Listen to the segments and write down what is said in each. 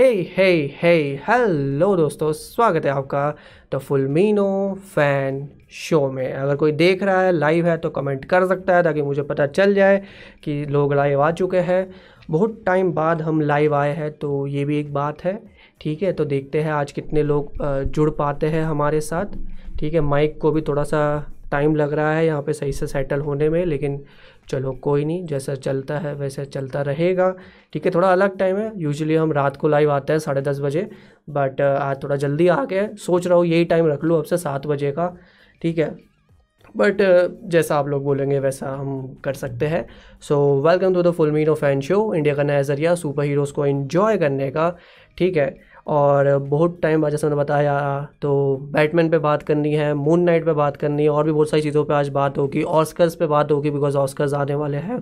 हे हे हे hello दोस्तों, स्वागत है आपका द फुलमीनो फ़ैन शो में। अगर कोई देख रहा है लाइव है तो कमेंट कर सकता है ताकि मुझे पता चल जाए कि लोग लाइव आ चुके हैं। बहुत टाइम बाद हम लाइव आए हैं तो ये भी एक बात है, ठीक है? तो देखते हैं आज कितने लोग जुड़ पाते हैं हमारे साथ, ठीक है? माइक को भी थोड़ा सा टाइम लग रहा है यहाँ पे सही से सेटल होने में, लेकिन चलो कोई नहीं, जैसा चलता है वैसे चलता रहेगा। ठीक है, थोड़ा अलग टाइम है। यूजुअली हम रात को लाइव आते हैं साढ़े दस बजे बट आज थोड़ा जल्दी आ गया सोच रहा हूँ यही टाइम रख लूँ अब से सात बजे का। ठीक है बट जैसा आप लोग बोलेंगे वैसा हम कर सकते हैं। So welcome to the full मीनो fan show India का नया ज़रिया सुपर हीरोज़ को इन्जॉय करने का। ठीक है और बहुत टाइम बाद जैसे मैंने बताया तो बैटमैन पे बात करनी है मून नाइट पे बात करनी है, और भी बहुत सारी चीज़ों पे आज बात होगी ऑस्कर्स पे बात होगी बिकॉज़ ऑस्कर्स आने वाले हैं।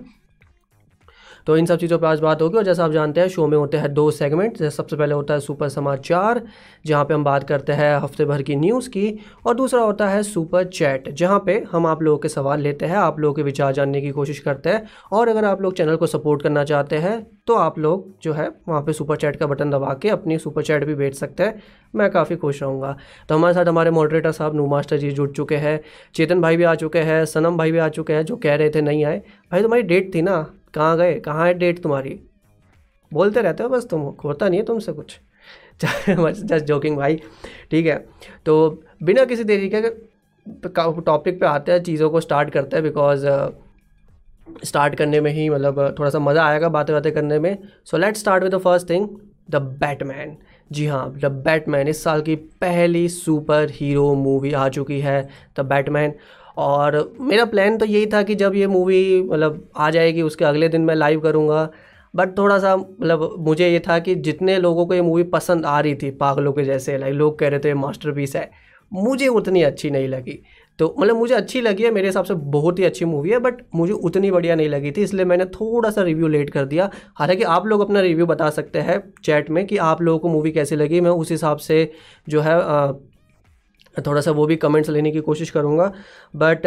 तो इन सब चीज़ों पर आज बात होगी और जैसा आप जानते हैं शो में होते हैं दो सेगमेंट जैसे सबसे पहले होता है सुपर समाचार जहाँ पे हम बात करते हैं हफ़्ते भर की न्यूज़ की, और दूसरा होता है सुपर चैट जहाँ पे हम आप लोगों के सवाल लेते हैं, आप लोगों के विचार जानने की कोशिश करते हैं, और अगर आप लोग चैनल को सपोर्ट करना चाहते हैं तो आप लोग जो है वहाँ पर सुपर चैट का बटन दबा के अपनी सुपर चैट भी भेज सकते हैं। मैं काफ़ी खुश रहूँगा। तो हमारे साथ हमारे मॉडरेटर साहब नू मास्टर जी जुड़ चुके हैं, चेतन भाई भी आ चुके हैं, सनम भाई भी आ चुके हैं, जो कह रहे थे नहीं आए। भाई, तुम्हारी डेट थी ना? कहाँ गए? कहाँ है डेट तुम्हारी? बोलते रहते हो बस तुम, होता नहीं है तुमसे कुछ। जस्ट जोकिंग भाई। ठीक है तो बिना किसी तरीके के टॉपिक पे आते हैं, चीज़ों को स्टार्ट करते हैं बिकॉज़ स्टार्ट करने में ही मतलब थोड़ा सा मज़ा आएगा बातें बातें करने में। So let start with the first thing the Batman जी हाँ द बैटमैन इस साल की पहली सुपर हीरो मूवी आ चुकी है द बैटमैन और मेरा प्लान तो यही था कि जब ये मूवी मतलब आ जाएगी, उसके अगले दिन मैं लाइव करूँगा। बट थोड़ा सा मतलब मुझे ये था कि जितने लोगों को ये मूवी पसंद आ रही थी, पागलों के जैसे लाइक लोग कह रहे थे मास्टर है, मुझे उतनी अच्छी नहीं लगी। तो मतलब मुझे अच्छी लगी है, मेरे हिसाब से बहुत ही अच्छी मूवी है बट मुझे उतनी बढ़िया नहीं लगी थी, इसलिए मैंने थोड़ा सा रिव्यू लेट कर दिया। हालाँकि आप लोग अपना रिव्यू बता सकते हैं चैट में कि आप लोगों को मूवी कैसी लगी, मैं उस हिसाब से जो है थोड़ा सा वो भी कमेंट्स लेने की कोशिश करूँगा। बट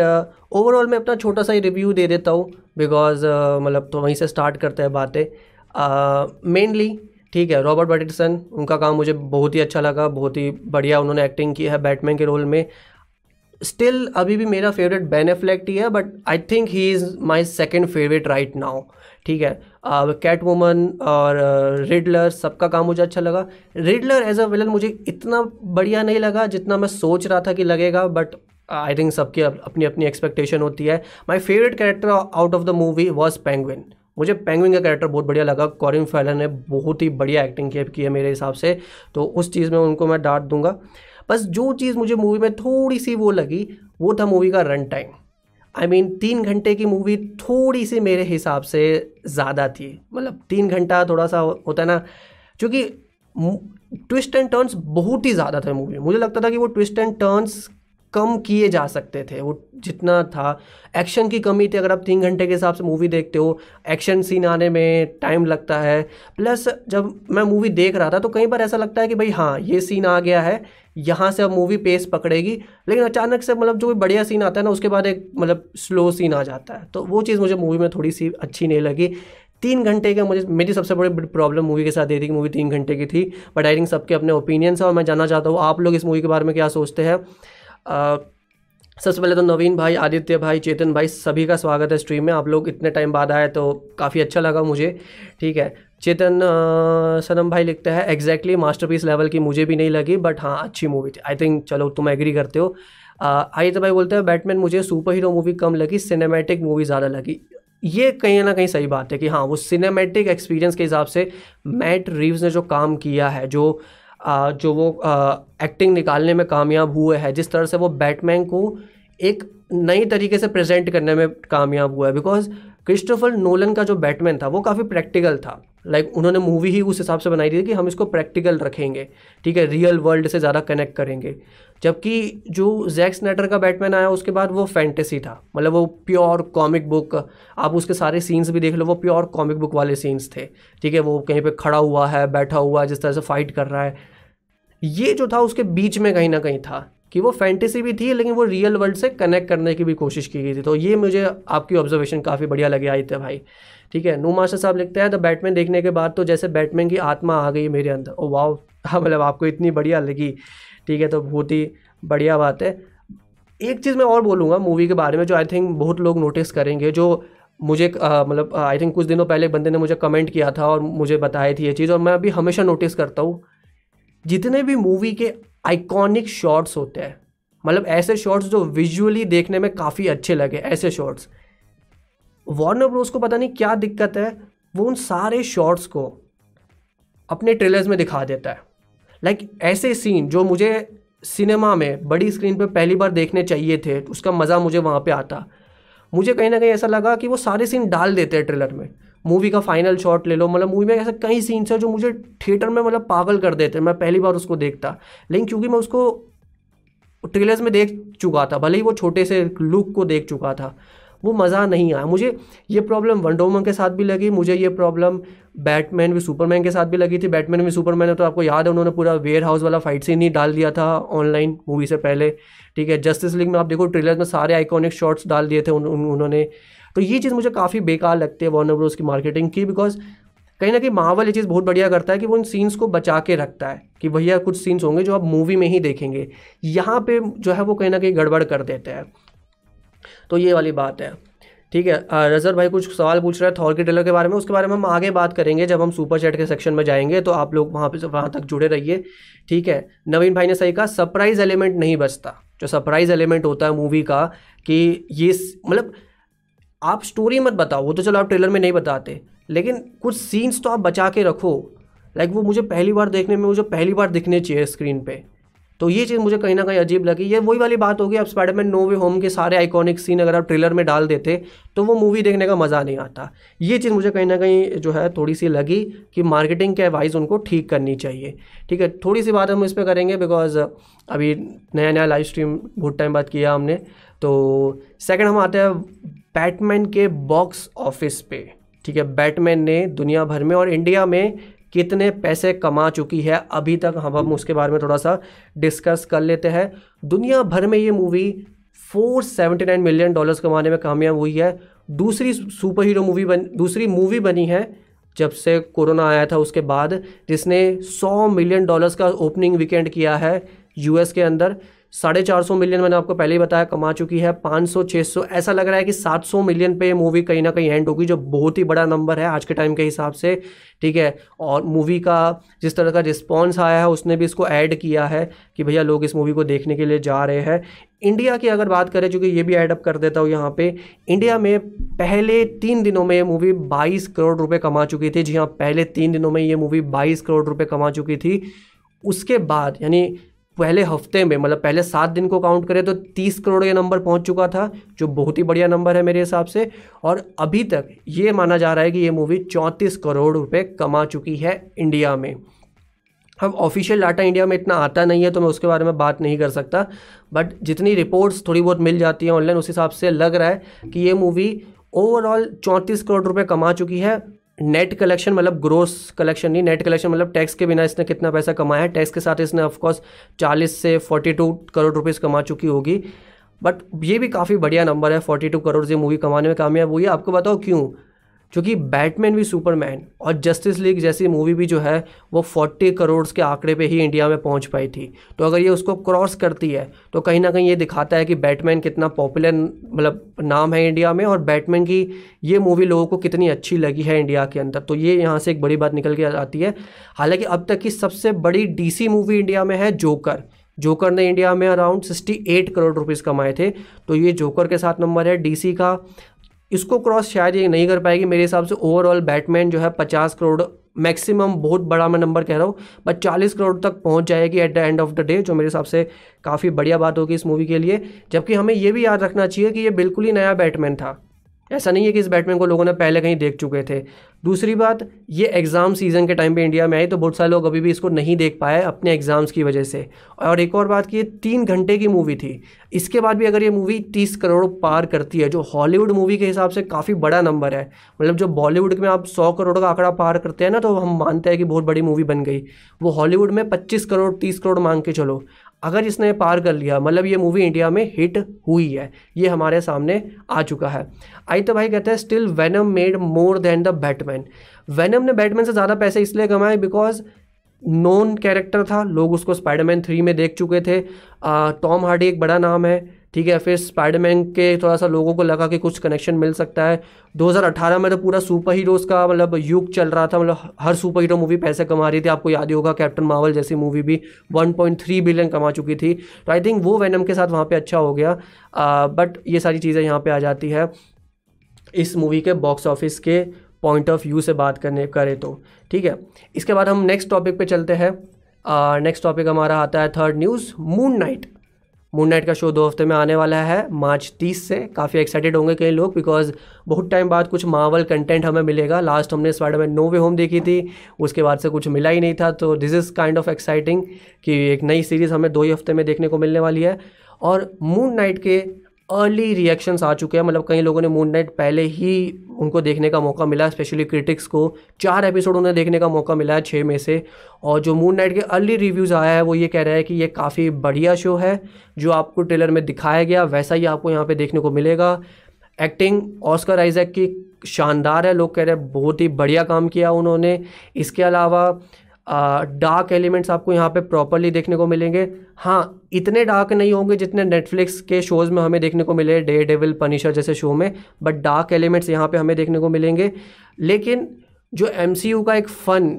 ओवरऑल मैं अपना छोटा सा ही रिव्यू दे देता हूँ बिकॉज़ uh, मतलब तो वहीं से स्टार्ट करते हैं बातें। मेनली uh, ठीक है रॉबर्ट पैटिसन उनका काम मुझे बहुत ही अच्छा लगा बहुत ही बढ़िया उन्होंने एक्टिंग की है बैटमैन के रोल में। स्टिल अभी भी मेरा फेवरेट बेनेफ्लेक्ट ही है but I think he is my second favourite right now ठीक है? कैट वुमन और रिडलर सबका काम मुझे अच्छा लगा। रिडलर एज अ विलन मुझे इतना बढ़िया नहीं लगा जितना मैं सोच रहा था कि लगेगा बट आई थिंक सबकी अपनी अपनी एक्सपेक्टेशन होती है। My favourite character out of the movie was penguin मुझे पेंगविन का कैरेक्टर बहुत बढ़िया लगा। कॉरिन फैलन ने बहुत ही बढ़िया एक्टिंग की है मेरे हिसाब से। तो उस चीज़ में उनको मैं डांट दूँगा। बस जो चीज़ मुझे मूवी में थोड़ी सी वो लगी, वो था मूवी का रन टाइम आई मीन तीन घंटे की मूवी थोड़ी सी मेरे हिसाब से ज़्यादा थी। मतलब तीन घंटा थोड़ा सा होता है ना, क्योंकि ट्विस्ट एंड टर्न्स बहुत ही ज़्यादा थे मूवी मुझे लगता था कि वो ट्विस्ट एंड टर्न्स कम किए जा सकते थे। वो जितना था। एक्शन की कमी थी। अगर आप तीन घंटे के हिसाब से मूवी देखते हो एक्शन सीन आने में टाइम लगता है। प्लस जब मैं मूवी देख रहा था तो कई बार ऐसा लगता है कि भाई हाँ ये सीन आ गया है। यहाँ से अब मूवी पेस पकड़ेगी। लेकिन अचानक से मतलब जो भी बढ़िया सीन आता है ना, उसके बाद एक मतलब स्लो सीन आ जाता है। तो वो चीज़ मुझे मूवी में थोड़ी सी अच्छी नहीं लगी। तीन घंटे का मुझे, मेरी सबसे बड़ी प्रॉब्लम मूवी के साथ ये थी कि मूवी तीन घंटे की थी। बट आई थिंक सबके अपने ओपिनियंस है और मैं जानना चाहता हूँ, आप लोग इस मूवी के बारे में क्या सोचते हैं? सबसे पहले तो नवीन भाई, आदित्य भाई, चेतन भाई, सभी का स्वागत है स्ट्रीम में। आप लोग इतने टाइम बाद आए तो काफ़ी अच्छा लगा मुझे, ठीक है? चेतन सनम भाई लिखते हैं एग्जैक्टली मास्टरपीस लेवल की मुझे भी नहीं लगी बट हाँ अच्छी मूवी थी। आई थिंक चलो तुम एग्री करते हो। आदित्य भाई बोलते हैं बैटमैन मुझे सुपर हीरो मूवी कम लगी सिनेमैटिक मूवी ज़्यादा लगी। ये कहीं ना कहीं सही बात है कि हाँ वो सिनेमैटिक एक्सपीरियंस के हिसाब से मैट रीव्स ने जो काम किया है जो आ, जो वो आ, एक्टिंग निकालने में कामयाब हुए हैं जिस तरह से वो बैटमैन को एक नई तरीके से प्रेजेंट करने में कामयाब हुआ है बिकॉज़ क्रिस्टोफर नोलन का जो बैटमैन था वो काफ़ी प्रैक्टिकल था। लाइक like, उन्होंने मूवी ही उस हिसाब से बनाई थी कि हम इसको प्रैक्टिकल रखेंगे ठीक है? रियल वर्ल्ड से ज़्यादा कनेक्ट करेंगे। जबकि जो जैक स्नैटर का बैटमैन आया उसके बाद वो फैंटेसी था। मतलब वो प्योर कॉमिक बुक आप उसके सारे सीन्स भी देख लो वो प्योर कॉमिक बुक वाले सीन्स थे। ठीक है? वो कहीं पे खड़ा हुआ है बैठा हुआ है जिस तरह से फाइट कर रहा है। ये जो था उसके बीच में कहीं ना कहीं था कि वो फैंटेसी भी थी लेकिन वो रियल वर्ल्ड से कनेक्ट करने की भी कोशिश की गई थी। तो ये मुझे आपकी ऑब्जर्वेशन काफ़ी बढ़िया लगे आई थे भाई। ठीक है? नू मास्टर साहब लिखते हैं द बैटमैन देखने के बाद तो जैसे बैटमैन की आत्मा आ गई मेरे अंदर। ओ वाह हाँ मतलब आपको इतनी बढ़िया लगी। ठीक है तो बहुत ही बढ़िया बात है। एक चीज़ मैं और बोलूँगा मूवी के बारे में, जो आई थिंक बहुत लोग नोटिस करेंगे, जो मुझे मतलब आई थिंक कुछ दिनों पहले एक बंदे ने मुझे कमेंट किया था और मुझे बताई थी ये चीज़, और मैं अभी हमेशा नोटिस करता हूँ, जितने भी मूवी के आइकॉनिक शॉट्स होते हैं मतलब ऐसे शॉट्स जो विजुअली देखने में काफ़ी अच्छे लगे, ऐसे शॉट्स वार्नर ब्रोस को पता नहीं क्या दिक्कत है वो उन सारे शॉट्स को अपने ट्रेलर्स में दिखा देता है। लाइक like, ऐसे सीन जो मुझे सिनेमा में बड़ी स्क्रीन पे पहली बार देखने चाहिए थे उसका मज़ा मुझे वहाँ पे आता। मुझे कहीं ना कहीं ऐसा लगा कि वो सारे सीन डाल देते हैं ट्रेलर में। मूवी का फाइनल शॉट ले लो मतलब मूवी में ऐसे कई सीन्स हैं जो मुझे थिएटर में मतलब पागल कर देते मैं पहली बार उसको देखता। लेकिन क्योंकि मैं उसको ट्रेलर्स में देख चुका था भले ही वो छोटे से लुक को देख चुका था। वो मज़ा नहीं आया। मुझे ये प्रॉब्लम वनडोमन के साथ भी लगी मुझे ये प्रॉब्लम बैटमैन भी सुपरमैन के साथ भी लगी थी। बैटमैन भी सुपरमैन है तो आपको याद है उन्होंने पूरा वेयर हाउस वाला फाइट सीन ही डाल दिया था ऑनलाइन मूवी से पहले। ठीक है जस्टिस लीग में आप देखो ट्रेलर में सारे आइकॉनिक शॉट्स डाल दिए थे उन, उन, उन्होंने। तो ये चीज़ मुझे काफ़ी बेकार लगती है वॉर्नर ब्रोस की मार्केटिंग की बिकॉज़ कहीं ना कहीं मावल ये चीज़ बहुत बढ़िया करता है कि वो उन सीन्स को बचा के रखता है कि भैया कुछ सीन्स होंगे जो आप मूवी में ही देखेंगे। यहाँ पे जो है वो कहीं ना कहीं गड़बड़ कर देते हैं। तो ये वाली बात है। ठीक है रजर भाई कुछ सवाल पूछ रहे हैं थॉर के ट्रेलर के बारे में, उसके बारे में हम आगे बात करेंगे। जब हम सुपर चैट के सेक्शन में जाएँगे तो आप लोग वहाँ पर वहाँ तक जुड़े रहिए। ठीक है, नवीन भाई ने सही कहा सरप्राइज़ एलिमेंट नहीं बचता। जो सरप्राइज़ एलिमेंट होता है मूवी का, कि ये मतलब आप स्टोरी मत बताओ, वो तो चलो आप ट्रेलर में नहीं बताते। लेकिन कुछ सीन्स तो आप बचा के रखो। लाइक वो मुझे पहली बार देखने में, मुझे पहली बार दिखने चाहिए स्क्रीन पे। तो ये चीज़ मुझे कहीं ना कहीं अजीब लगी। ये वही वाली बात होगी, अब स्पाइडरमैन नो वे होम के सारे आइकॉनिक सीन अगर आप ट्रेलर में डाल देते तो वो मूवी देखने का मज़ा नहीं आता। ये चीज़ मुझे कहीं ना कहीं जो है थोड़ी सी लगी कि मार्केटिंग के वाइज उनको ठीक करनी चाहिए। ठीक है थोड़ी सी बात हम इस पर करेंगे बिकॉज़ अभी नया नया लाइव स्ट्रीम बहुत टाइम बाद किया हमने। तो सेकेंड हम आते हैं बैटमैन के बॉक्स ऑफ़िस पे। ठीक है बैटमैन ने दुनिया भर में और इंडिया में कितने पैसे कमा चुकी है, अभी तक हम हम उसके बारे में थोड़ा सा डिस्कस कर लेते हैं। दुनिया भर में ये मूवी 479 मिलियन डॉलर्स कमाने में कामयाब हुई है। दूसरी सुपर हीरो मूवी बन दूसरी मूवी बनी है, जब से कोरोना आया था उसके बाद, जिसने 100 मिलियन डॉलर्स का ओपनिंग वीकेंड किया है यूएस के अंदर। साढ़े चार सौ मिलियन मैंने आपको पहले ही बताया, कमा चुकी है पाँच सौ छः सौ। ऐसा लग रहा है कि सात सौ मिलियन पे मूवी कहीं ना कहीं एंड होगी, जो बहुत ही बड़ा नंबर है आज के टाइम के हिसाब से, ठीक है? और मूवी का जिस तरह का रिस्पॉन्स आया है, उसने भी इसको ऐड किया है कि भैया लोग इस मूवी को देखने के लिए जा रहे हैं। इंडिया की अगर बात करें, चूँकि ये भी एडअप कर देता हूँ यहाँ पे इंडिया में पहले तीन दिनों में ये मूवी बाईस करोड़ रुपये कमा चुकी थी। जी हाँ पहले तीन दिनों में ये मूवी बाईस करोड़ रुपये कमा चुकी थी। उसके बाद, यानी पहले हफ़्ते में मतलब पहले सात दिन को काउंट करें तो तीस करोड़ ये नंबर पहुँच चुका था, जो बहुत ही बढ़िया नंबर है मेरे हिसाब से। और अभी तक ये माना जा रहा है कि ये मूवी चौंतीस करोड़ रुपए कमा चुकी है इंडिया में। अब ऑफिशियल डाटा इंडिया में इतना आता नहीं है तो मैं उसके बारे में बात नहीं कर सकता। बट जितनी रिपोर्ट्स थोड़ी बहुत मिल जाती हैं ऑनलाइन उस हिसाब से लग रहा है कि ये मूवी ओवरऑल चौंतीस करोड़ रुपए कमा चुकी है। नेट कलेक्शन मतलब ग्रोस कलेक्शन नहीं नेट कलेक्शन मतलब टैक्स के बिना इसने कितना पैसा कमाया है। टैक्स के साथ इसने ऑफकोर्स चालीस से फोर्टी टू करोड़ रुपीज़ कमा चुकी होगी। बट ये भी काफ़ी बढ़िया नंबर है फोर्टी टू करोड़ से मूवी कमाने में कामयाब हुई है। आपको बताओ क्यों? क्योंकि बैटमैन भी सुपरमैन और जस्टिस लीग जैसी मूवी भी जो है, वो फोर्टी करोड़ के आंकड़े पे ही इंडिया में पहुँच पाई थी। तो अगर ये उसको क्रॉस करती है तो कहीं ना कहीं ये दिखाता है कि बैटमैन कितना पॉपुलर मतलब नाम है इंडिया में और बैटमैन की ये मूवी लोगों को कितनी अच्छी लगी है इंडिया के अंदर। तो ये यहाँ से एक बड़ी बात निकल के आती है। हालाँकि अब तक की सबसे बड़ी डीसी मूवी इंडिया में है जोकर। जोकर ने इंडिया में अराउंड 68 करोड़ रुपीज़ कमाए थे। तो ये जोकर के साथ नंबर है, डीसी का। इसको क्रॉस शायद ये नहीं कर पाएगी मेरे हिसाब से ओवरऑल बैटमैन जो है पचास करोड़ मैक्सिमम बहुत बड़ा मैं नंबर कह रहा हूँ बट चालीस करोड़ तक पहुँच जाएगी at the end of the day जो मेरे हिसाब से काफ़ी बढ़िया बात होगी इस मूवी के लिए। जबकि हमें ये भी याद रखना चाहिए कि ये बिल्कुल ही नया बैटमैन था। ऐसा नहीं है कि इस बैटमैन को लोगों ने पहले कहीं देख चुके थे। दूसरी बात, ये एग्ज़ाम सीज़न के टाइम पे इंडिया में आई तो बहुत सारे लोग अभी भी इसको नहीं देख पाए अपने एग्ज़ाम्स की वजह से। और एक और बात कि ये तीन घंटे की मूवी थी। इसके बाद भी अगर ये मूवी तीस करोड़ पार करती है, जो हॉलीवुड मूवी के हिसाब से काफ़ी बड़ा नंबर है मतलब जो बॉलीवुड में आप सौ करोड़ का आंकड़ा पार करते हैं ना तो हम मानते हैं कि बहुत बड़ी मूवी बन गई। वो हॉलीवुड में पच्चीस करोड़, तीस करोड़ मांग के चलो। अगर इसने पार कर लिया मतलब ये मूवी इंडिया में हिट हुई है, ये हमारे सामने आ चुका है। आई तो भाई कहते हैं still Venom made more than the Batman Venom ने बैटमैन से ज़्यादा पैसे इसलिए कमाए बिकॉज़ नॉन कैरेक्टर था, लोग उसको स्पाइडरमैन थ्री में देख चुके थे। टॉम हार्डी एक बड़ा नाम है ठीक है, फिर स्पाइडरमैन के थोड़ा सा लोगों को लगा कि कुछ कनेक्शन मिल सकता है। 2018 में तो पूरा सुपर हीरोज़ का मतलब युग चल रहा था मतलब हर सुपर हीरो मूवी पैसे कमा रही थी। आपको याद ही होगा कैप्टन मावल जैसी मूवी भी 1.3 बिलियन कमा चुकी थी। तो आई थिंक वो वैनम के साथ वहाँ पर अच्छा हो गया। बट ये सारी चीज़ें यहाँ पर आ जाती है इस मूवी के बॉक्स ऑफ़िस के पॉइंट ऑफ़ व्यू से बात करने, करें तो। ठीक है, इसके बाद हम नेक्स्ट टॉपिक पे चलते हैं। नेक्स्ट टॉपिक हमारा आता है third news Moon Knight Moon Knight का शो दो हफ़्ते में आने वाला है, मार्च तीस से। काफ़ी एक्साइटेड होंगे कई लोग बिकॉज़ बहुत टाइम बाद कुछ मावल कंटेंट हमें मिलेगा। लास्ट हमने स्पाइडरमैन नो वे होम देखी थी, उसके बाद से कुछ मिला ही नहीं था। तो this is kind of exciting कि एक नई सीरीज़ हमें दो ही हफ़्ते में देखने को मिलने वाली है। और मून नाइट के अर्ली रिएक्शंस आ चुके हैं। मतलब कई लोगों ने मून नाइट पहले ही उनको देखने का मौका मिला स्पेशली क्रिटिक्स को। चार एपिसोड उन्हें देखने का मौका मिला है छः में से। और जो मून नाइट के अर्ली रिव्यूज़ आया है, वो ये कह रहा है कि ये काफ़ी बढ़िया शो है, जो आपको ट्रेलर में दिखाया गया, वैसा ही आपको यहाँ पर देखने को मिलेगा। एक्टिंग ऑस्कर आइजैक की शानदार है, लोग कह रहे हैं, बहुत ही बढ़िया काम किया उन्होंने। इसके अलावा डार्क एलिमेंट्स आपको यहाँ पे प्रॉपरली देखने को मिलेंगे। हाँ इतने डार्क नहीं होंगे जितने नेटफ्लिक्स के शोज़ में हमें देखने को मिले डे डेविल पनिशर जैसे शो में बट डार्क एलिमेंट्स यहाँ पे हमें देखने को मिलेंगे। लेकिन जो एमसीयू का एक फ़न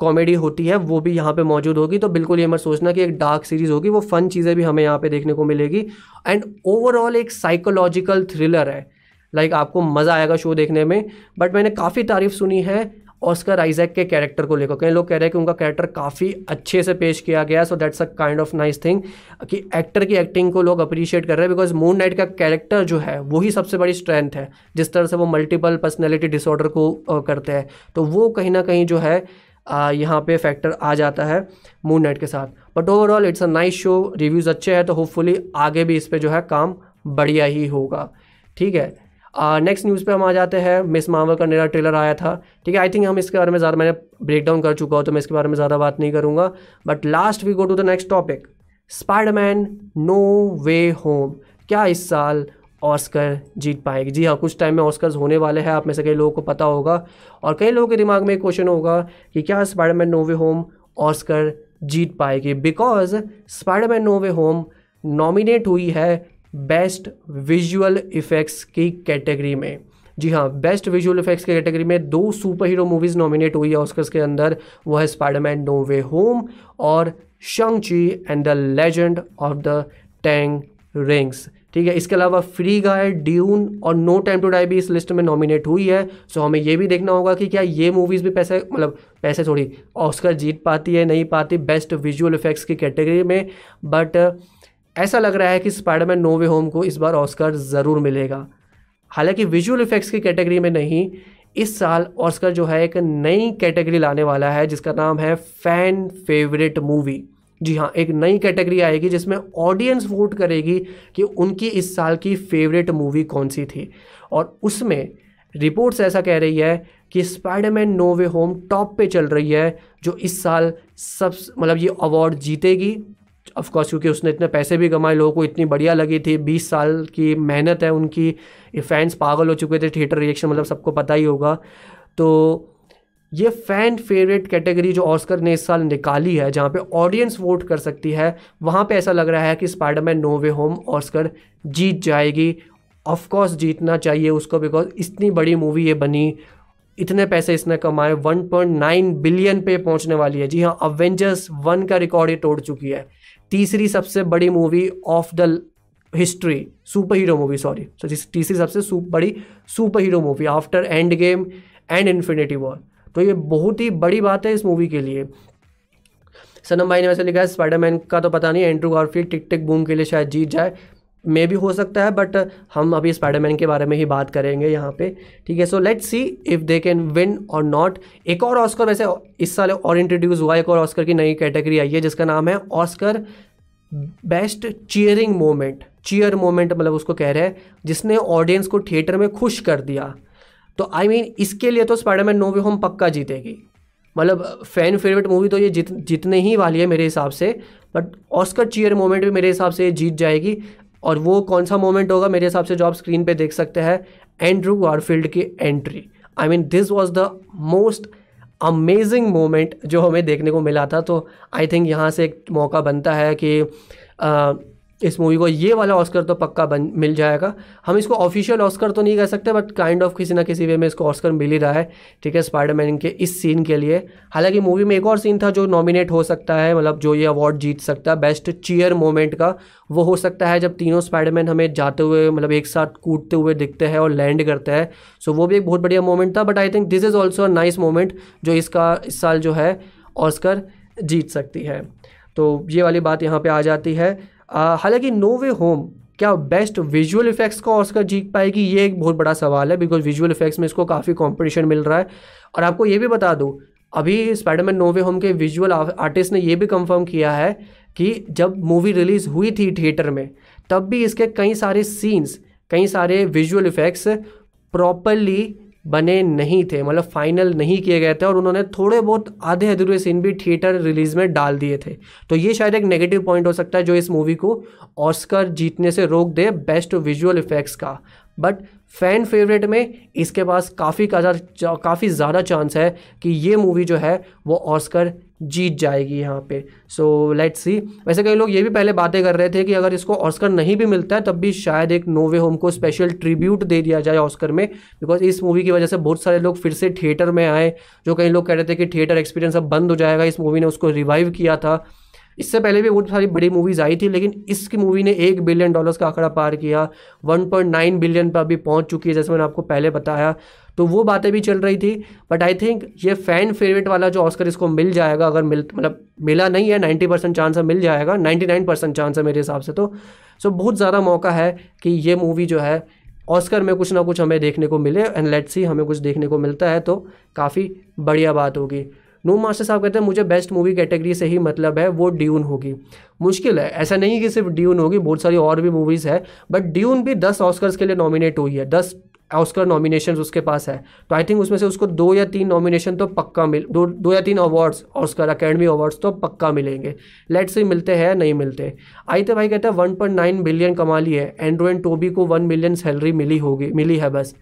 कॉमेडी होती है, वो भी यहाँ पे मौजूद होगी। तो बिल्कुल ये मत सोचना कि एक डार्क सीरीज़ होगी, वो फ़न चीज़ें भी हमें यहाँ पे देखने को मिलेगी। एंड ओवरऑल एक साइकोलॉजिकल थ्रिलर है। लाइक like, आपको मज़ा आएगा शो देखने में बट मैंने काफ़ी तारीफ़ सुनी है। ऑस्कर आइजैक के कैरेक्टर को लेकर कई लोग कह रहे हैं कि उनका कैरेक्टर काफ़ी अच्छे से पेश किया गया so that's a kind of nice thing कि एक्टर की एक्टिंग को लोग अप्रिशिएट कर रहे हैं बिकॉज़ मून नाइट का कैरेक्टर जो है वही सबसे बड़ी स्ट्रेंथ है, जिस तरह से वो मल्टीपल पर्सनैलिटी डिसऑर्डर को करते हैं। तो वो कहीं ना कहीं जो है यहाँ पे फैक्टर आ जाता है मून नाइट के साथ। But overall it's a nice show reviews अच्छे हैं तो होपफुली आगे भी इस पर जो है काम बढ़िया ही होगा। ठीक है? नेक्स्ट न्यूज़ पे हम आ जाते हैं। मिस मार्वल का नया ट्रेलर आया था। ठीक है आई थिंक हम इसके बारे में ज़्यादा मैंने ब्रेक डाउन कर चुका हूँ तो मैं इसके बारे में ज़्यादा बात नहीं करूँगा। But last we go to the next topic Spiderman No Way Home क्या इस साल ऑस्कर जीत पाएगी? जी हाँ कुछ टाइम में ऑस्कर्स होने वाले हैं, आप में से कई लोगों को पता होगा। और कई लोगों के दिमाग में क्वेश्चन होगा कि क्या Spiderman No Way Home Oscar जीत पाएगी? Because Spiderman No Way Home nominate हुई है बेस्ट विजुअल इफ़ेक्ट्स की कैटेगरी में। जी हाँ बेस्ट विजुअल इफेक्ट्स की कैटेगरी में दो सुपर हीरो मूवीज़ नॉमिनेट हुई है ऑस्कर्स के अंदर। वो है स्पाइडरमैन नो वे होम और Shang Chi and the Legend of the Ten Rings. ठीक है, इसके अलावा फ्री गाय, ड्यून और नो टाइम टू डाई भी इस लिस्ट में नॉमिनेट हुई है। सो हमें ये भी देखना होगा कि क्या ये मूवीज़ भी पैसे मतलब पैसे थोड़ी ऑस्कर जीत पाती है, नहीं पाती बेस्ट विजुअल इफेक्ट्स की कैटेगरी में। बट ऐसा लग रहा है कि स्पाइडरमैन नो वे होम को इस बार ऑस्कर ज़रूर मिलेगा। हालाँकि विजुअल इफेक्ट्स की कैटेगरी में नहीं, इस साल ऑस्कर जो है एक नई कैटेगरी लाने वाला है, जिसका नाम है फ़ैन फेवरेट मूवी जी हाँ एक नई कैटेगरी आएगी जिसमें ऑडियंस वोट करेगी कि उनकी इस साल की फेवरेट मूवी कौन सी थी। और उसमें रिपोर्ट्स ऐसा कह रही है कि Spiderman No Way Home top पे चल रही है, जो इस साल सब मतलब ये अवार्ड जीतेगी। ऑफकोर्स क्योंकि उसने इतने पैसे भी कमाए, लोगों को इतनी बढ़िया लगी थी, बीस साल की मेहनत है उनकी, ये फैंस पागल हो चुके थे थिएटर रिएक्शन मतलब सबको पता ही होगा। तो ये फ़ैन फेवरेट कैटेगरी जो ऑस्कर ने इस साल निकाली है, जहाँ पे ऑडियंस वोट कर सकती है, वहाँ पे ऐसा लग रहा है कि Spiderman No Way Home Oscar जीत जाएगी। ऑफकोर्स जीतना चाहिए उसको बिकॉज़ इतनी बड़ी मूवी ये बनी, इतने पैसे इसने कमाए 1.9 बिलियन पे पहुँचने वाली है। जी हाँ अवेंजर्स वन का रिकॉर्ड ये तोड़ चुकी है। तीसरी सबसे बड़ी movie of the history superhero movie sorry so जिस तीसरी सबसे सुप, बड़ी superhero movie after Endgame and Infinity War तो ये बहुत ही बड़ी बात है इस मूवी के लिए। सनम भाई ने वैसे लिखा है स्पाइडरमैन का तो पता नहीं Andrew Garfield Tick Tick Boom के लिए शायद जीत जाए। मे भी हो सकता है बट हम अभी स्पाइडरमैन के बारे में ही बात करेंगे यहाँ पे ठीक है? So let's see if they can win or not एक और ऑस्कर वैसे इस साल और इंट्रोड्यूस हुआ एक और ऑस्कर की नई कैटेगरी आई है जिसका नाम है Oscar best cheering moment cheer moment मतलब उसको कह रहे हैं जिसने ऑडियंस को थिएटर में खुश कर दिया। तो आई I मीन mean, इसके लिए तो स्पाइडरमैन नो वे होम पक्का जीतेगी। मतलब फ़ैन फेवरेट मूवी तो ये जित जितने ही वाली है मेरे हिसाब से बट ऑस्कर चीयर मोमेंट भी मेरे हिसाब से जीत जाएगी। और वो कौन सा मोमेंट होगा मेरे हिसाब से जो आप स्क्रीन पे देख सकते हैं? एंड्रू वारफील्ड की entry I mean this was the most amazing moment जो हमें देखने को मिला था। तो आई थिंक यहाँ से एक मौका बनता है कि इस मूवी को, ये वाला ऑस्कर तो पक्का बन, मिल जाएगा। हम इसको ऑफिशियल ऑस्कर तो नहीं कह सकते बट काइंड ऑफ़ किसी ना किसी वे में इसको ऑस्कर मिल ही रहा है, ठीक है स्पाइडरमैन के इस सीन के लिए। हालाँकि मूवी में एक और सीन था जो नॉमिनेट हो सकता है मतलब जो ये अवार्ड जीत सकता है बेस्ट चीयर मोमेंट का, वो हो सकता है जब तीनों स्पाइडरमैन हमें जाते हुए मतलब एक साथ कूदते हुए दिखते हैं और लैंड करते हैं। सो वो भी एक बहुत बढ़िया मोमेंट था but I think this is also a nice moment जो इसका, इस साल जो है ऑस्कर जीत सकती है। तो ये वाली बात यहाँ पे आ जाती है। हालाँकि नो वे होम क्या बेस्ट विजुअल इफेक्ट्स का ऑस्कर जीत पाएगी, ये एक बहुत बड़ा सवाल है बिकॉज़ विजुअल इफेक्ट्स में इसको काफ़ी कंपटीशन मिल रहा है। और आपको ये भी बता दूँ, अभी स्पाइडरमैन नोवे होम के विजुअल आर्टिस्ट ने ये भी कंफर्म किया है कि जब मूवी रिलीज़ हुई थी थिएटर में, तब भी इसके कई सारे सीन्स कई सारे विजुअल इफेक्ट्स प्रॉपरली बने नहीं थे मतलब फाइनल नहीं किए गए थे और उन्होंने थोड़े बहुत आधे अधूरे सीन भी थिएटर रिलीज़ में डाल दिए थे। तो ये शायद एक नेगेटिव पॉइंट हो सकता है जो इस मूवी को ऑस्कर जीतने से रोक दे बेस्ट विजुअल इफेक्ट्स का। बट फ़ैन फेवरेट में इसके पास काफ़ी काफ़ी ज़्यादा चांस है कि ये मूवी जो है वो ऑस्कर जीत जाएगी यहाँ पे। सो लेट्स सी वैसे कई लोग ये भी पहले बातें कर रहे थे कि अगर इसको ऑस्कर नहीं भी मिलता है, तब भी शायद एक नोवे होम को स्पेशल ट्रिब्यूट दे दिया जाए ऑस्कर में बिकॉज़ इस मूवी की वजह से बहुत सारे लोग फिर से थिएटर में आए, जो कई लोग कह रहे थे कि थिएटर एक्सपीरियंस अब बंद हो जाएगा, इस मूवी ने उसको रिवाइव किया था। इससे पहले भी बहुत सारी बड़ी मूवीज़ आई थी, लेकिन इसकी मूवी ने एक बिलियन डॉलर्स का आंकड़ा पार किया। 1.9 बिलियन पर अभी पहुँच चुकी है, जैसे मैंने आपको पहले बताया। तो वो बातें भी चल रही थी बट आई थिंक ये फ़ैन फेवरेट वाला जो ऑस्कर इसको मिल जाएगा, अगर मिल मतलब मिला नहीं है नाइन्टी परसेंट चांस है, मिल जाएगा नाइन्टी नाइन परसेंट चांस है मेरे हिसाब से तो। सो बहुत ज़्यादा मौका है कि ये मूवी जो है ऑस्कर में कुछ ना कुछ हमें देखने को मिले एंड लेट्स सी हमें कुछ देखने को मिलता है तो काफ़ी बढ़िया बात होगी। नो मास्टर साहब कहते हैं, मुझे बेस्ट मूवी कैटेगरी से ही मतलब है, वो ड्यून होगी। मुश्किल है, ऐसा नहीं कि सिर्फ़ ड्यून होगी, बहुत सारी और भी मूवीज़ है बट ड्यून भी दस ऑस्कर्स के लिए नॉमिनेट हुई है, दस ऑस्कर नॉमिनेशन उसके पास है। तो आई थिंक उसमें से उसको दो या तीन नॉमिनेशन तो पक्का मिल, दो दो या तीन अवार्ड्स ऑस्कर अकेडमी अवार्ड्स तो पक्का मिलेंगे। लेट्स से मिलते हैं नहीं मिलते। आई तो भाई कहते हैं वन पॉइंट नाइन बिलियन कमा ली है। एंड्रो एंड टोबी को वन मिलियन सैलरी मिली होगी, मिली है बस।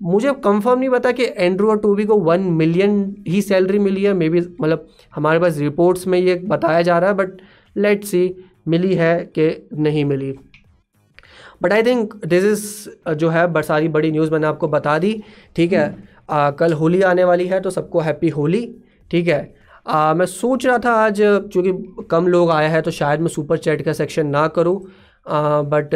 मुझे कंफर्म नहीं पता कि एंड्रू और टोबी को वन मिलियन ही सैलरी मिली है। मे बी मतलब हमारे पास रिपोर्ट्स में ये बताया जा रहा है बट लेट सी मिली है कि नहीं मिली। But I think this is जो है सारी बड़ी न्यूज़ मैंने आपको बता दी ठीक है? आ, कल होली आने वाली है तो सबको हैप्पी होली ठीक है? आ, मैं सोच रहा था आज चूँकि कम लोग आया है तो शायद मैं सुपर चैट का सेक्शन ना करूँ। बट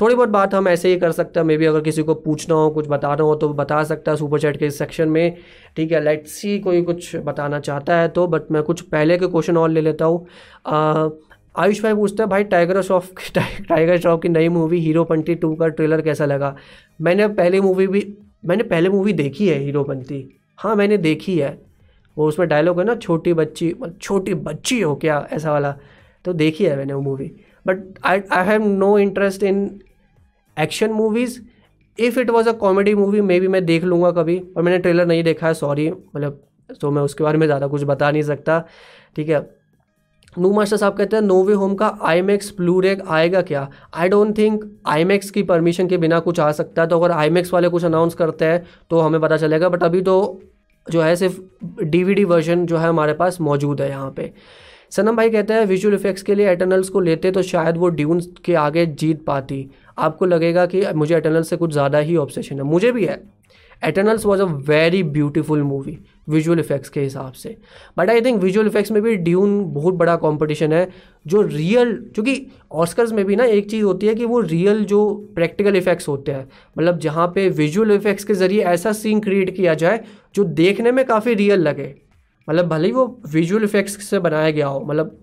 थोड़ी बहुत बात हम ऐसे ही कर सकते हैं मे बी अगर किसी को पूछना हो कुछ बताना हो तो बता सकता है सुपर चैट के सेक्शन में ठीक है? लेट्स सी कोई कुछ बताना चाहता है तो बट मैं कुछ पहले के क्वेश्चन और ले लेता हूँ। आयुष भाई पूछते हैं, भाई टाइगर श्रॉफ टाइगर श्रॉफ की नई मूवी हीरो पंटी टू का ट्रेलर कैसा लगा? मैंने पहले मूवी भी मैंने पहले मूवी देखी है हीरो पंटी हाँ मैंने देखी है। वो उसमें डायलॉग है ना, छोटी बच्ची छोटी बच्ची हो क्या, ऐसा वाला। तो देखी है मैंने वो movie but I I have no interest in action movies if it was a comedy movie maybe मैं देख लूँगा कभी। और मैंने ट्रेलर नहीं देखा है सॉरी मतलब तो मैं उसके बारे में ज़्यादा कुछ बता नहीं सकता। ठीक है? नू मास्टर साहब कहते हैं नोवे होम का आई मैक्स ब्लूरेक आएगा क्या? I don't think I Max की परमिशन के बिना कुछ आ सकता है। तो अगर आई मैक्स वाले कुछ अनाउंस करते हैं तो हमें पता चलेगा। बट अभी तो जो है, सिर्फ़ डीवीडी वर्जन जो है हमारे पास मौजूद है यहाँ पे। सनम भाई कहते हैं विजुअल इफेक्ट्स के लिए एटर्नल्स को लेते तो शायद वो ड्यून्स के आगे जीत पाती। आपको लगेगा कि मुझे एटर्नल से कुछ ज़्यादा ही ऑब्सेशन है। मुझे भी है। Eternals was a very beautiful movie visual effects के हिसाब से। But I think visual effects में भी ड्यून बहुत बड़ा कंपटीशन है, जो रियल क्योंकि ऑस्कर्स में भी ना एक चीज़ होती है कि वो रियल जो प्रैक्टिकल इफेक्ट्स होते हैं। मतलब जहाँ पे विजुअल इफेक्ट्स के ज़रिए ऐसा सीन क्रिएट किया जाए, जो देखने में काफ़ी रियल लगे। मतलब भले ही वो विजुअल इफेक्ट्स से बनाया गया हो मतलब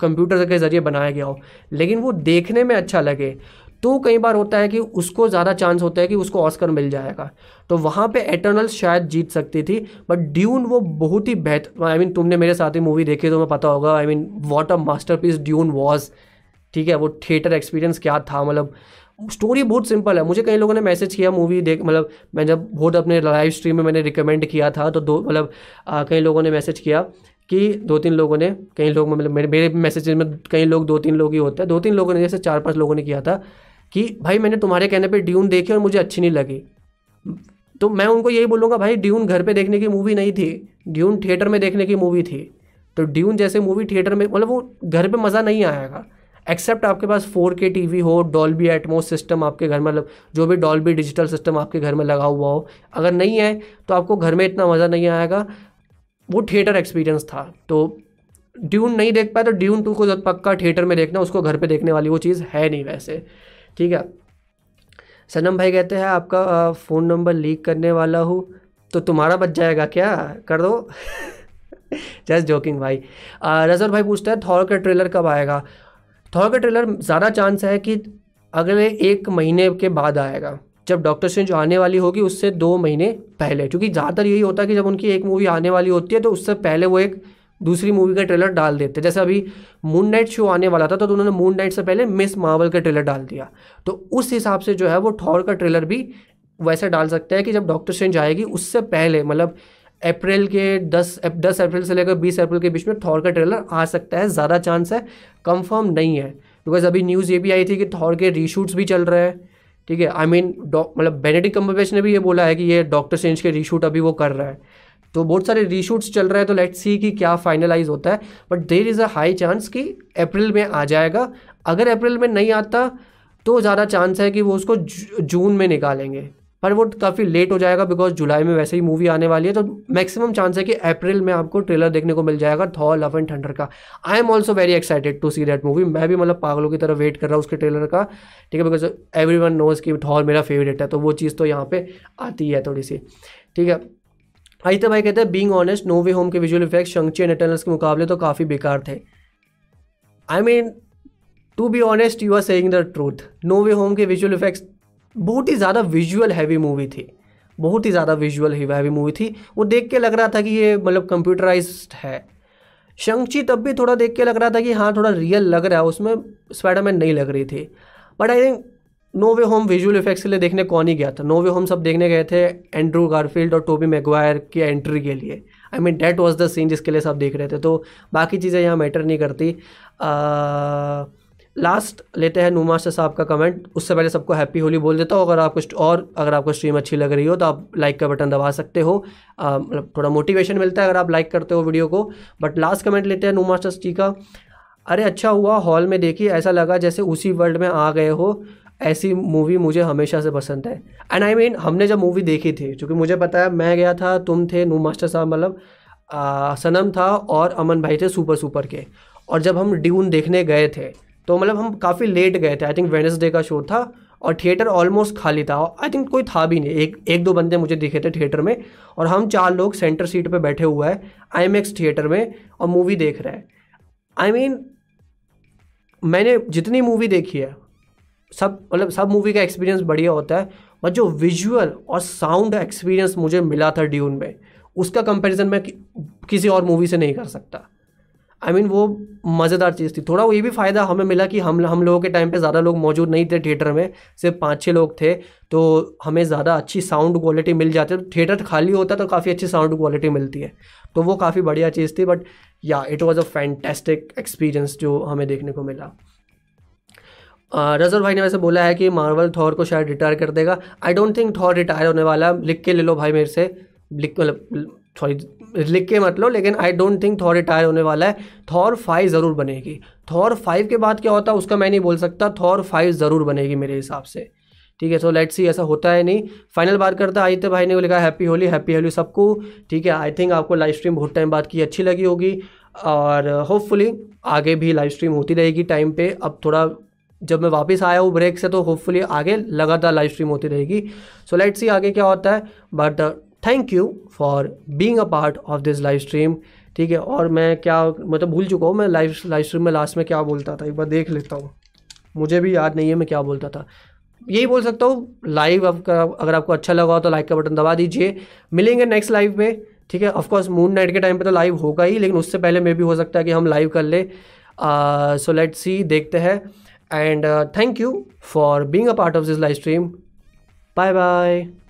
कंप्यूटर के ज़रिए बनाया गया हो, लेकिन वो देखने में अच्छा लगे। तो कई बार होता है कि उसको ज़्यादा चांस होता है कि उसको ऑस्कर मिल जाएगा। तो वहाँ पे एटर्नल्स शायद जीत सकती थी बट ड्यून वो बहुत ही बेहतर आई मीन तुमने मेरे साथ ही मूवी देखी तो मैं पता होगा I mean what a masterpiece Dune was ठीक है, वो थिएटर एक्सपीरियंस क्या था मतलब स्टोरी बहुत सिंपल है। मुझे कई लोगों ने मैसेज किया मूवी देख मतलब मैं जब बहुत अपने लाइव स्ट्रीम में मैंने रिकमेंड किया था तो दो मतलब कई लोगों ने मैसेज किया कि दो तीन लोगों ने, कई लोग मतलब मेरे मेरे मैसेज में कई लोग दो तीन लोग ही होते हैं। दो तीन लोगों ने, जैसे चार पाँच लोगों ने किया था कि भाई मैंने तुम्हारे कहने पे ड्यून देखी और मुझे अच्छी नहीं लगी। तो मैं उनको यही बोलूँगा, भाई ड्यून घर पे देखने की मूवी नहीं थी। ड्यून थिएटर में देखने की मूवी थी। तो ड्यून जैसे मूवी थिएटर में मतलब वो घर पे मज़ा नहीं आएगा। एक्सेप्ट आपके पास फोर के टी वी हो डॉल्बी एटमोस सिस्टम आपके घर में मतलब जो भी डॉल्बी डिजिटल सिस्टम आपके घर में लगा हुआ हो। अगर नहीं है तो आपको घर में इतना मज़ा नहीं आएगा। वो थिएटर एक्सपीरियंस था। तो ड्यून नहीं देख पाया तो ड्यून टू को पक्का थिएटर में देखना, उसको घर पे देखने वाली वो चीज़ है नहीं वैसे। ठीक है? सनम भाई कहते हैं, आपका फ़ोन नंबर लीक करने वाला हूँ तो तुम्हारा बच जाएगा क्या? कर दो। जस्ट जोकिंग भाई। रजर भाई पूछता है थॉर का ट्रेलर कब आएगा? थॉर का ट्रेलर ज़्यादा चांस है कि अगले एक महीने के बाद आएगा। जब डॉक्टर स्ट्रेंज आने वाली होगी, उससे दो महीने पहले, क्योंकि ज़्यादातर यही होता है कि जब उनकी एक मूवी आने वाली होती है तो उससे पहले वो एक दूसरी मूवी का ट्रेलर डाल देते जैसे अभी मून नाइट शो आने वाला था तो उन्होंने मून नाइट से पहले मिस मार्वल का ट्रेलर डाल दिया। तो उस हिसाब से जो है वो थॉर का ट्रेलर भी वैसे डाल सकते हैं कि जब डॉक्टर स्ट्रेंज आएगी, उससे पहले मतलब अप्रैल के दस दस अप्रैल से लेकर बीस अप्रैल के बीच में थॉर का ट्रेलर आ सकता है। ज़्यादा चांस है कंफर्म नहीं है। बिकॉज़ अभी न्यूज़ ये भी आई थी कि थॉर के रीशूट्स भी चल रहे हैं। ठीक है आई मीन मतलब बेनेडिक कम्बरबैच ने भी ये बोला है कि ये डॉक्टर स्ट्रेंज के रीशूट अभी वो कर रहा है। तो बहुत सारे रीशूट्स चल रहे हैं तो लेट्स सी कि क्या फाइनलाइज होता है। But there is a high chance कि अप्रैल में आ जाएगा। अगर अप्रैल में नहीं आता तो ज़्यादा चांस है कि वो उसको जून में निकालेंगे। पर वो काफ़ी लेट हो जाएगा बिकॉज़ जुलाई में वैसे ही मूवी आने वाली है तो मैक्सिमम चांस है कि अप्रैल में आपको ट्रेलर देखने को मिल जाएगा थॉर लव एंड थंडर का। I am also very excited to see that movie मैं भी मतलब पागलों की तरह वेट कर रहा हूँ उसके ट्रेलर का। ठीक है बिकॉज़ एवरी वन नोज़ कि थॉर मेरा फेवरेट है तो वो चीज़ तो यहाँ पर आती है थोड़ी सी। ठीक है आदित्य भाई कहते हैं being honest No Way Home के visual effect Shang Chi and Eternals के मुकाबले तो काफ़ी बेकार थे। I mean to be honest you are saying the truth No Way Home के विजुअल इफेक्ट्स बहुत ही ज़्यादा विजुअल हैवी मूवी थी। बहुत ही ज़्यादा विजुअल हैवी मूवी थी। वो देख के लग रहा था कि ये मतलब कंप्यूटराइज है। शंक्ची तब भी थोड़ा देख के लग रहा था कि हाँ थोड़ा रियल लग रहा है, उसमें स्पाइडरमैन नहीं लग रही थी। But I think No Way Home visual effects के लिए देखने कौन ही गया था? नो वे होम सब देखने गए थे एंड्रू गारफील्ड और टोबी मैगवायर की एंट्री के लिए। I mean that was the scene जिसके लिए सब देख रहे थे। तो बाकी चीज़ें यहाँ मैटर नहीं करती। लास्ट लेते हैं नुमास्टर साहब का कमेंट उससे पहले सबको हैप्पी होली बोल देता हूँ। अगर आपको और, अगर आपको स्ट्रीम अच्छी लग रही हो तो आप लाइक का बटन दबा सकते हो। मतलब थोड़ा मोटिवेशन मिलता है अगर आप लाइक करते हो वीडियो को। बट लास्ट कमेंट लेते हैं नुमास्टर जी का। अरे अच्छा हुआ हॉल में देखी ऐसा लगा जैसे उसी वर्ल्ड में आ गए हो। ऐसी मूवी मुझे हमेशा से पसंद है। एंड आई मीन हमने जब मूवी देखी थी, क्योंकि मुझे पता है, मैं गया था, तुम थे नू मास्टर साहब मतलब सनम था और अमन भाई थे सुपर सुपर के। और जब हम ड्यून देखने गए थे तो मतलब हम काफ़ी लेट गए थे। आई थिंक वेनसडे का शो था और थिएटर ऑलमोस्ट खाली था। आई थिंक कोई था भी नहीं। एक एक दो बंदे मुझे दिखे थे थिएटर में और हम चार लोग सेंटर सीट पे बैठे हुए हैं आई थिएटर में और मूवी देख रहे हैं। आई मीन मैंने जितनी मूवी देखी है सब मतलब सब मूवी का एक्सपीरियंस बढ़िया होता है बट जो विजुअल और साउंड एक्सपीरियंस मुझे मिला था ड्यून में उसका कंपैरिजन मैं कि, किसी और मूवी से नहीं कर सकता। आई I मीन mean, वो मज़ेदार चीज़ थी। थोड़ा वो ये भी फ़ायदा हमें मिला कि हम हम लोगों के टाइम पे ज़्यादा लोग मौजूद नहीं थे थिएटर में सिर्फ़ पाँच छः लोग थे तो हमें ज़्यादा अच्छी साउंड क्वालिटी मिल जाती है। थिएटर खाली होता तो काफ़ी अच्छी साउंड क्वालिटी मिलती है। तो वो काफ़ी बढ़िया चीज़ थी but yeah it was a fantastic experience जो हमें देखने को मिला। रजर भाई ने वैसे बोला है कि मार्वल थॉर को शायद रिटायर कर देगा। I don't think Thor retire होने वाला, लिख के ले लो भाई मेरे से। लिख मतलब सॉरी लिख के मत लो, लेकिन I don't think Thor retire होने वाला है। थॉर फाइव ज़रूर बनेगी। थॉर फाइव के बाद क्या होता है उसका मैं नहीं बोल सकता। थॉर फाइव ज़रूर बनेगी मेरे हिसाब से। ठीक है सो लेट्स सी ऐसा होता है नहीं। फाइनल बात करता आदित्य भाई ने लिखा हैप्पी होली हैप्पी होली सबको। ठीक है आई थिंक आपको लाइव स्ट्रीम बहुत टाइम बाद की अच्छी लगी होगी। और होपफुली आगे भी लाइव स्ट्रीम होती रहेगी टाइम पे। अब थोड़ा जब मैं वापस आया हूँ ब्रेक से तो होपफुली आगे लगातार लाइव स्ट्रीम होती रहेगी। सो लेट सी आगे क्या होता है। But thank you for being a part of this live stream ठीक है? और मैं क्या मतलब भूल चुका हूँ, मैं लाइव लाइव स्ट्रीम में लास्ट में क्या बोलता था, एक बार देख लेता हूँ। मुझे भी याद नहीं है मैं क्या बोलता था। यही बोल सकता हूँ लाइव आपका अगर आपको अच्छा लगा हो तो लाइक का बटन दबा दीजिए। मिलेंगे नेक्स्ट लाइव में, ठीक है? ऑफकोर्स मून नाइट के टाइम पे तो लाइव होगा ही, लेकिन उससे पहले मे भी हो सकता है कि हम लाइव कर ले। सो लेट सी देखते हैं। and uh, thank you for being a part of this live stream. Bye bye